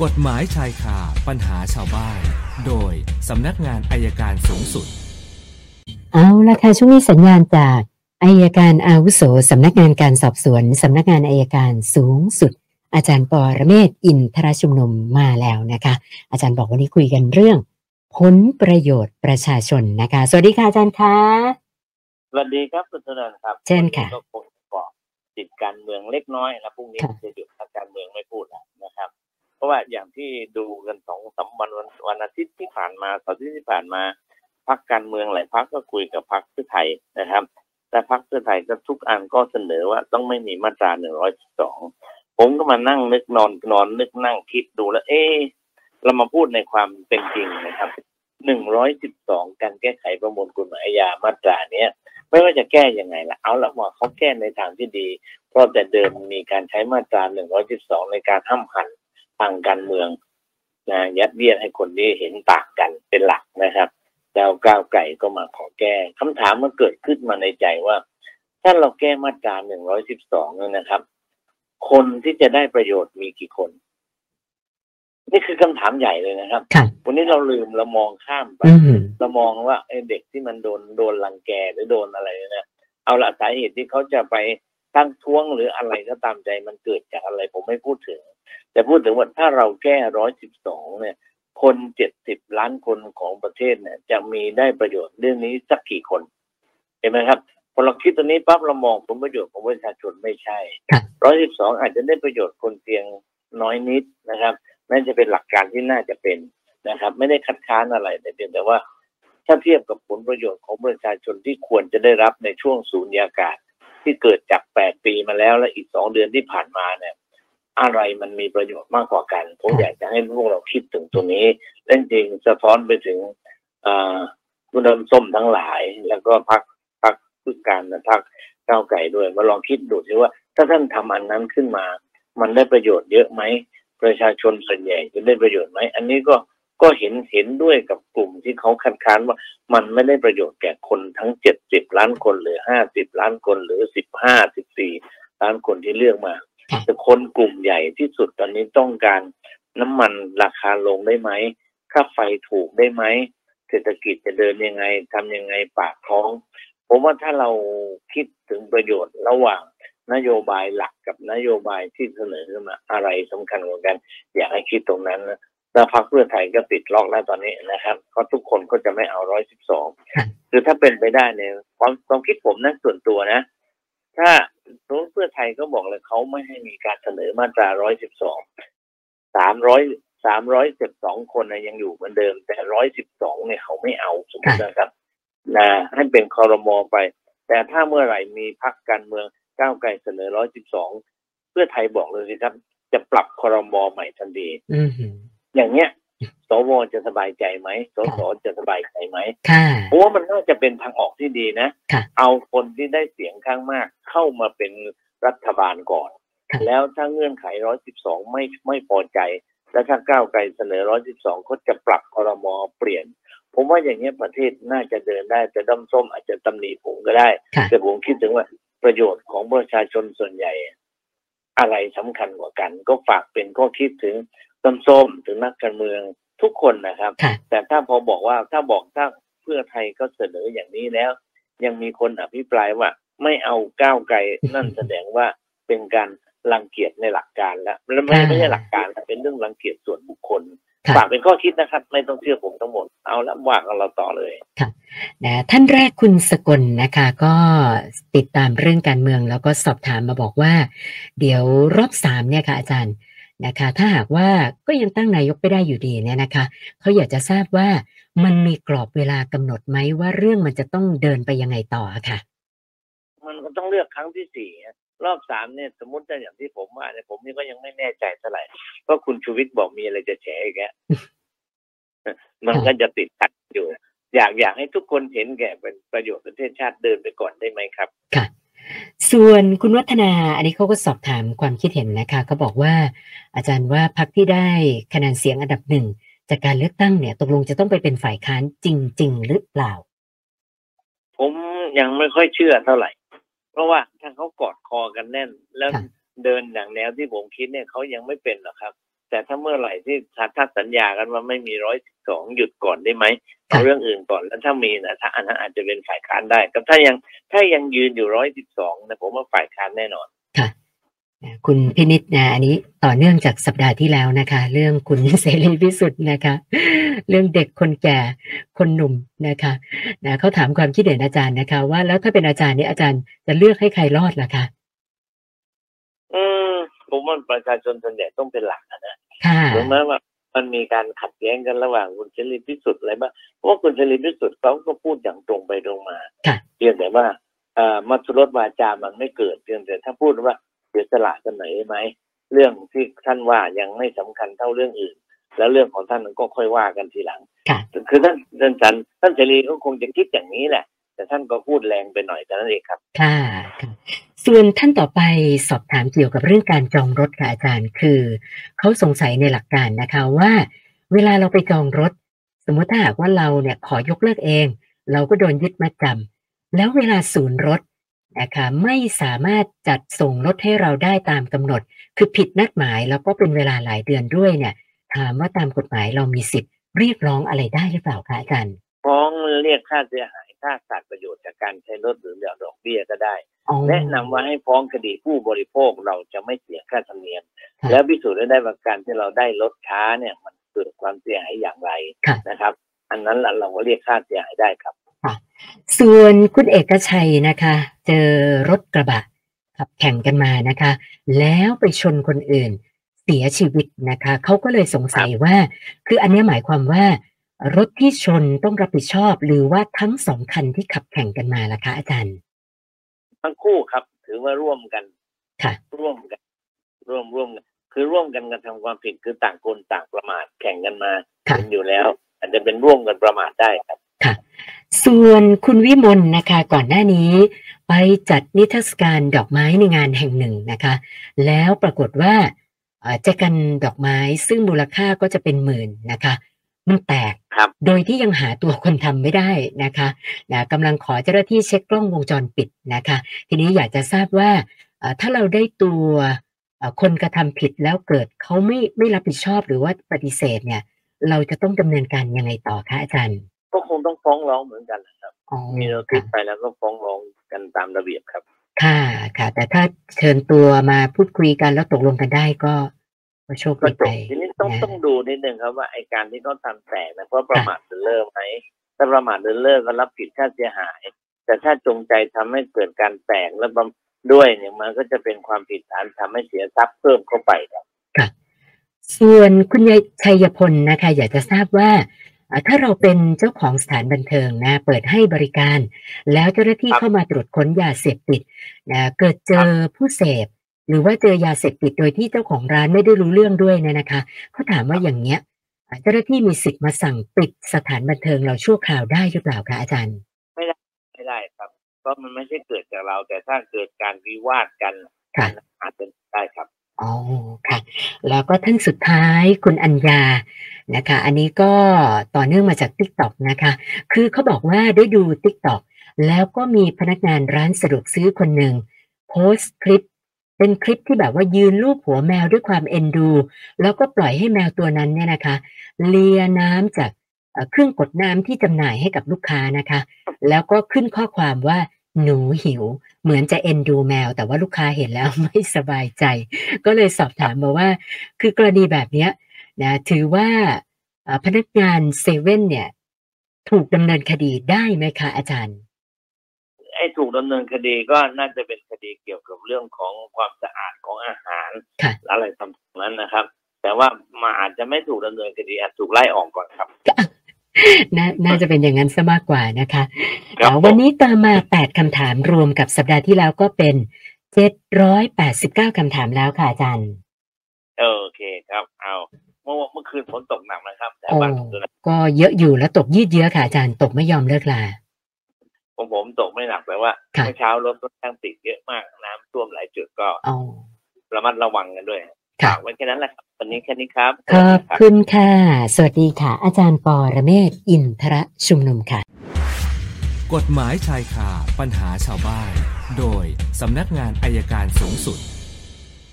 กฎหมายชายคาปัญหาชาวบ้าน โดยสำนักงานอัยการสูงสุด เอาละค่ะช่วงนี้สัญญาณจากอัยการอาวุโสสำนักงานการสอบสวนสำนักงานอัยการสูงสุด อาจารย์ปอระเมศวร์อินทรชุมนุมมาแล้วนะคะ อาจารย์บอกวันนี้คุยกันเรื่อง ผลประโยชน์ประชาชนนะคะ สวัสดีค่ะอาจารย์คะสวัสดีครับคุณธนันครับเชิญค่ะวันนี้ก็คงเกาะติดการเมืองเล็กน้อยนะพรุ่งนี้ค่ะจะหยุดพักการเมืองไม่พูดแล้วนะค รับเพราะว่าอย่างที่ดูกันสองสามวันวันวันอาทิตย์ที่ผ่านมาเสาร์อาห์ที่ผ่านมาพักการเมืองหลายพักก็คุยกับพักเพื่อไทยนะครับ แต่พักเพื่อไทยก็ทุกอันก็เสนอว่าต้องไม่มีมาตราหนึ่งร้อยสองผมก็มานั่งนึกนอนนอนนึกนั่งคิดดูแล้ว เอ๊เรามาพูดในความเป็นจริงนะครับหนึ่งร้อยสิบสองการแก้ไขประมวลกฎหมายอาญามาตราเนี้ยไม่ว่าจะแก้ยังไงล่ะเอาละว่าเขาแก้ในทางที่ดี เพราะแต่เดิมมีการใช้มาตรา112ในการห้ามหัน ทางการเมืองนะยัดเยียดให้คนนี้เห็นต่างกันเป็นหลักนะครับแล้วก้าวไก่ก็มาขอแก้คำถามมันเกิดขึ้นมาในใจว่า ถ้าเราแก้มาตรา112เนี่ยนะครับ คนที่จะได้ประโยชน์มีกี่คน นี่คือคำถามใหญ่เลยนะครับค่ะวันนี้เราลืมเรามองข้ามไปอืมเรามองว่าไอ้เด็กที่มันโดนโดนรังแกหรือโดนอะไรเนี่ยเอาละสาเหตุที่เขาจะไปตั้งท้วงหรืออะไรก็ตามใจมันเกิดจากอะไร ผมไม่พูดถึง แต่พูดถึงว่าถ้าเราแก้ร้อยสิบสองเนี่ย คนเจ็ดสิบล้านคนของประเทศเนี่ย จะมีได้ประโยชน์เรื่องนี้สักกี่คน เห็นไหมครับพอเราคิดตัวนี้ปั๊บเรามองผลประโยชน์ของประชาชนไม่ใช่ครับร้อยสิบสองอาจจะได้ประโยชน์คนเพียงน้อยนิดนะครับนั่นจะเป็นหลักการที่น่าจะเป็นนะครับ ไม่ได้คัดค้านอะไรแต่เพียงแต่ว่า ถ้าเทียบกับผลประโยชน์ของประชาชนที่ควรจะได้รับในช่วงศูนยากาศที่เกิดจากแปดปีมาแล้วและอีกสองเดือนที่ผ่านมาเนี่ย อะไรมันมีประโยชน์มากกว่ากัน ผมครับอยากจะให้พวกเราคิดถึงตรงนี้และจริงๆสะท้อนไปถึงอ่าผู้นำส้มทั้งหลาย แล้วก็พักพักผู้การนะพักก้าวไก่ด้วยมาลองคิดดูสิว่า ถ้าท่านทำอันนั้นขึ้นมา มันได้ประโยชน์เยอะไหมประชาชนส่วนใหญ่จะได้ประโยชน์ไหมอันนี้ก็ก็เห็นเห็นด้วยกับกลุ่มที่เขาคัดค้านว่ามันไม่ได้ประโยชน์แก่คนทั้งเจ็ดสิบล้านคนหรือห้าสิบล้านคนหรือสิบห้าสิบสี่ล้านคนที่เลือกมาครับ แต่คนกลุ่มใหญ่ที่สุดตอนนี้ต้องการน้ำมันราคาลงได้ไหมค่าไฟถูกได้ไหมเศรษฐกิจจะเดินยังไงทำยังไงปากท้อง ผมว่าถ้าเราคิดถึงประโยชน์ระหว่างนโยบายหลักกับนโยบายที่เสนอขึ้นมาอะไรสำคัญกว่ากัน อยากให้คิดตรงนั้นนะแล้วพรรคเพื่อไทยก็ติดล็อกแล้วตอนนี้นะครับเพราะทุกคนก็จะไม่เอาร้อยสิบสองครับคือถ้าเป็นไปได้เนี่ยความความคิดผมนะส่วนตัวนะ ถ้า สมมติเพื่อไทยก็บอกเลยเขาไม่ให้มีการเสนอมาตราร้อยสิบสองสามร้อยสามร้อยสิบสองคนนะยังอยู่เหมือนเดิม แต่ร้อยสิบสองเนี่ยเขาไม่เอาสมมตินะครับนะให้เป็นคอรมอไป แต่ถ้าเมื่อไหร่มีพรรคการเมืองก้าวไกลเสนอร้อยสิบสองเพื่อไทยบอกเลยสิครับ จะปรับคอรมอใหม่ทันทีอืมอย่างเนี้ย สวจะสบายใจไหมสสจะสบายใจไหมค่ะผมว่ามันน่าจะเป็นทางออกที่ดีนะค่ะเอาคนที่ได้เสียงข้างมากเข้ามาเป็นรัฐบาลก่อนค่ะแล้วถ้าเงื่อนไข112ไม่ไม่พอใจ แล้วถ้าก้าวไกลเสนอ112ก็จะปรับคอรมอเปลี่ยน ผมว่าอย่างนี้ยประเทศน่าจะเดินได้ แต่ด้อมส้มอาจจะตำหนิผมก็ได้ค่ะแต่ผมคิดถึงว่าประโยชน์ของประชาชนส่วนใหญ่ อะไรสำคัญกว่ากัน ก็ฝากเป็นข้อคิดถึงต้น ส้มถึงนักการเมืองทุกคนนะครับค่ะแต่ถ้าพอบอกว่าถ้าบอกถ้าเพื่อไทยก็เสนออย่างนี้แล้ว ยังมีคนอภิปรายว่า ไม่เอาก้าวไกลนั่นแสดงว่าเป็นการรังเกียจในหลักการแล้วแล้วไม่ค่ะไม่ใช่หลักการแต่เป็นเรื่องรังเกียจส่วนบุคคลค่ะฝากเป็นข้อคิดนะครับ ไม่ต้องเชื่อผมทั้งหมดเอาละว่ากันเราต่อเลยนะท่านแรกคุณสกลนะคะ ก็ติดตามเรื่องการเมืองแล้วก็สอบถามมาบอกว่า เดี๋ยวรอบสามเนี่ยค่ะอาจารย์ นะคะถ้าหากว่าก็ยังตั้งนายกไม่ได้อยู่ดีเนี่ยนะคะเขาอยากจะทราบว่ามันมีกรอบเวลากำหนดไหมว่าเรื่องมันจะต้องเดินไปยังไงต่ออะค่ะ มันก็ต้องเลือกครั้งที่สี่อะรอบสามเนี่ยสมมติจะอย่างที่ผมว่าเนี่ยผมนี่ก็ยังไม่แน่ใจเท่าไหร่เพราะคุณชูวิทย์บอกมีอะไรจะแฉอีกแล้วมันก็จะติดขัดอยู่ อยากอยากให้ทุกคนเห็นแก่เป็นประโยชน์ประเทศชาติเดินไปก่อนได้ไหมครับ ค่ะ ส่วนคุณวัฒนาอันนี้เขาก็สอบถามความคิดเห็นนะคะเขาบอกว่า อาจารย์ว่าพรรคที่ได้คะแนนเสียงอันดับหนึ่งจากการเลือกตั้งเนี่ยตกลงจะต้องไปเป็นฝ่ายค้านจริง ๆ หรือเปล่า ผมยังไม่ค่อยเชื่อเท่าไหร่ เพราะว่าถ้าเขากอดคอกันแน่น แล้วค่ะ เดินอย่างแนวที่ผมคิดเนี่ยเขายังไม่เป็นหรอกครับ แต่ถ้าเมื่อไหร่ที่ถ้าสัญญากันว่าไม่มีร้อยสิบสองหยุดก่อนได้ไหมเอาเรื่องอื่นก่อนแล้วถ้ามีนะถ้าอันนั้นอาจจะเป็นฝ่ายค้านได้ก็ถ้ายังถ้ายังยืนอยู่ร้อยสิบสองนะผมว่าฝ่ายค้านแน่นอนค่ะคุณพินิจนะอันนี้ต่อเนื่องจากสัปดาห์ที่แล้วนะคะ เรื่องคุณเสรีพิสุทธิ์นะคะ เรื่องเด็กคนแก่คนหนุ่มนะคะนะเขาถามความคิดเห็นอาจารย์นะคะ ว่าแล้วถ้าเป็นอาจารย์เนี่ยอาจารย์จะเลือกให้ใครรอดล่ะคะ ผมว่าประชาชนส่วนใหญ่ต้องเป็นหลักอะนะค่ะถึงแม้ว่ามันมีการขัดแย้งกันระหว่างคุณเสรีพิสุทธิ์อะไรบ้างเพราะว่าคุณเสรีพิสุทธิ์เขาก็พูดอย่างตรงไปตรงมาค่ะเพียงแต่ว่าเอ่อมัทุรสวาจามันไม่เกิดเพียงแต่ถ้าพูดว่าเสียสละกันไหนอยไหมเรื่องที่ท่านว่ายังไม่สำคัญเท่าเรื่องอื่น แล้วเรื่องของท่านก็ค่อยว่ากันทีหลังค่ะคือท่านท่านสันท่านเสรีก็คงจะคิดอย่างนี้แหละ แต่ท่านก็พูดแรงไปหน่อยแต่นั้นเองครับค่ะค่ะ ส่วนท่านต่อไปสอบถามเกี่ยวกับเรื่องการจองรถค่ะอาจารย์ คือเขาสงสัยในหลักการนะคะว่า เวลาเราไปจองรถ สมมติถ้าหากว่าเราเนี่ยขอยกเลิกเอง เราก็โดนยึดมัดจำแล้วเวลาศูนย์รถนะคะไม่สามารถจัดส่งรถให้เราได้ตามกำหนด คือผิดนัดหมายแล้วก็เป็นเวลาหลายเดือนด้วยเนี่ยถามว่าตามกฎหมายเรามีสิทธิ์เรียกร้องอะไรได้หรือเปล่าคะอาจารย์ฟ้องเรียกค่าเสียหาย ค่าขาดประโยชน์จากการใช้รถหรือเรื่องดอกเบี้ยก็ได้อ๋อแนะนำว่าให้ฟ้องคดีผู้บริโภคเราจะไม่เสียค่าธรรมเนียมค่ะแล้วพิสูจน์ได้ว่าการที่เราได้รถช้าเนี่ยมันเกิดความเสียหายอย่างไรค่ะนะครับ อันนั้นล่ะเราก็เรียกค่าเสียหายได้ครับส่วนคุณเอกชัยนะคะ เจอรถกระบะขับแข่งกันมานะคะ แล้วไปชนคนอื่นเสียชีวิตนะคะเขาก็เลยสงสัยว่า คืออันเนี้ยหมายความว่า รถที่ชนต้องรับผิดชอบ หรือว่าทั้งสองคันที่ขับแข่งกันมาล่ะคะอาจารย์ ทั้งคู่ครับ ถือว่าร่วมกันค่ะร่วมกัน ร่วมร่วมกันคือร่วมกันกระทำความผิดคือต่างคนต่างประมาทแข่งกันมาค่ะเห็นอยู่แล้ว อาจจะเป็นร่วมกันประมาทได้ครับส่วนคุณวิมลนะคะ ก่อนหน้านี้ ไปจัดนิทรรศการดอกไม้ในงานแห่งหนึ่งนะคะ แล้วปรากฏว่าเอ่อแจกันดอกไม้ซึ่งมูลค่าก็จะเป็นหมื่นนะคะ มันแตกครับโดยที่ยังหาตัวคนทำไม่ได้นะคะนะกำลังขอเจ้าหน้าที่เช็คกล้องวงจรปิดนะคะ ทีนี้อยากจะทราบว่าเอ่อถ้าเราได้ตัวเอ่อคนกระทำผิดแล้วเกิดเขาไม่ไม่รับผิดชอบหรือว่าปฏิเสธเนี่ย เราจะต้องดำเนินการยังไงต่อคะอาจารย์ ก็คงต้องฟ้องร้องเหมือนกันนะครับอ๋อมีโนติค่ะสไปแล้วก็ฟ้องร้องกันตามระเบียบครับ ค่ะค่ะ แต่ถ้าเชิญตัวมาพูดคุยกันแล้วตกลงกันได้ก็ ก็โชคก็ดีจไปบทีนี้ต้องนะต้องดูนิดนึงครับว่าไอการที่เขาทำแตกนะเพราะประมาทเดินเลิกไหมถ้าประมาทเดินเลิกก็รับผิดค่าเสียหาย แต่ถ้าจงใจทำให้เกิดการแตกแล้วบำด้วยเนี่ยมันก็จะเป็นความผิดฐานทำให้เสียทรัพย์เพิ่มเข้าไปครับส่วนคุณยายชัยพลนะคะ อยากจะทราบว่าอ่าถ้าเราเป็นเจ้าของสถานบันเทิงนะ เปิดให้บริการ แล้วเจ้าหน้าที่ครับเข้ามาตรวจค้นยาเสพติดนะเกิดเจอผู้เสพ หรือว่าเจอยาเสพติดโดยที่เจ้าของร้านไม่ได้รู้เรื่องด้วยเนี่ยนะคะเขาถามว่าอย่างเนี้ยอ่าเจ้าหน้าที่มีสิทธิ์มาสั่งปิดสถานบันเทิงเราชั่วคราวได้หรือเปล่าคะอาจารย์ ไม่ได้ครับ เพราะมันไม่ใช่เกิดจากเรา แต่ถ้าเกิดการวิวาทกันค่ะอาจจะได้ครับอ๋อค่ะ แล้วก็ท่านสุดท้ายคุณอัญญานะคะ อันนี้ก็ต่อเนื่องมาจาก t ิ k t o k นะคะ คือเขาบอกว่าได้ดู t ิ k t o k แล้วก็มีพนักงานร้านสะดวกซื้อคนหนึ่งโพสต์คลิป เป็นคลิปที่แบบว่ายืนลูบหัวแมวด้วยความเอ็นดู แล้วก็ปล่อยให้แมวตัวนั้นเนี่ยนะคะ เลียน้ำจากเครื่องกดน้ำที่จำหน่ายให้กับลูกค้านะคะ แล้วก็ขึ้นข้อความว่าหนูหิว เหมือนจะเอ็นดูแมว แต่ว่าลูกค้าเห็นแล้วไม่สบายใจ ก็เลยสอบถามมาว่า คือกรณีแบบเนี้ยนะถือว่าพนักงานเซเว่นเนี่ย ถูกดำเนินคดีได้ไหมคะอาจารย์ ดำเนินคดีก็น่าจะเป็นคดีเกี่ยวกับเรื่องของความสะอาดของอาหารค่ะอะไรทำนองนั้นนะครับ แต่ว่ามาอาจจะไม่ถูกดำเนินคดีอาจถูกไล่ออกก่อนครับนาน่าจะเป็นอย่างนั้นซะมากกว่านะคะครับเอ่อวันนี้เติมมา 8 คำถามรวมกับสัปดาห์ที่แล้วก็เป็น 789 คำถามแล้วค่ะอาจารย์ โอเคครับ เอา เมื่อเมื่อคืนฝนตกหนักนะครับ แต่โอ้บ้านผมด้วยนะก็เยอะอยู่แล้วตกยืดเยื้อค่ะอาจารย์ ตกไม่ยอมเลิกลา ของผมตกไม่หนักแต่ว่าค่ะเมื่อเช้ารถค่อนข้างติดเยอะมากน้ำท่วมหลายจุดก็อ๋อระมัดระวังกันด้วยค่ะฝากไว้แค่นั้นแหละครับวันนี้แค่นี้ครับขอบคุณค่ะ สวัสดีค่ะ อาจารย์ปอระเมศวร์อินทรชุมนุมค่ะ กฎหมายชายคาปัญหาชาวบ้าน โดยสำนักงานอายการสูงสุด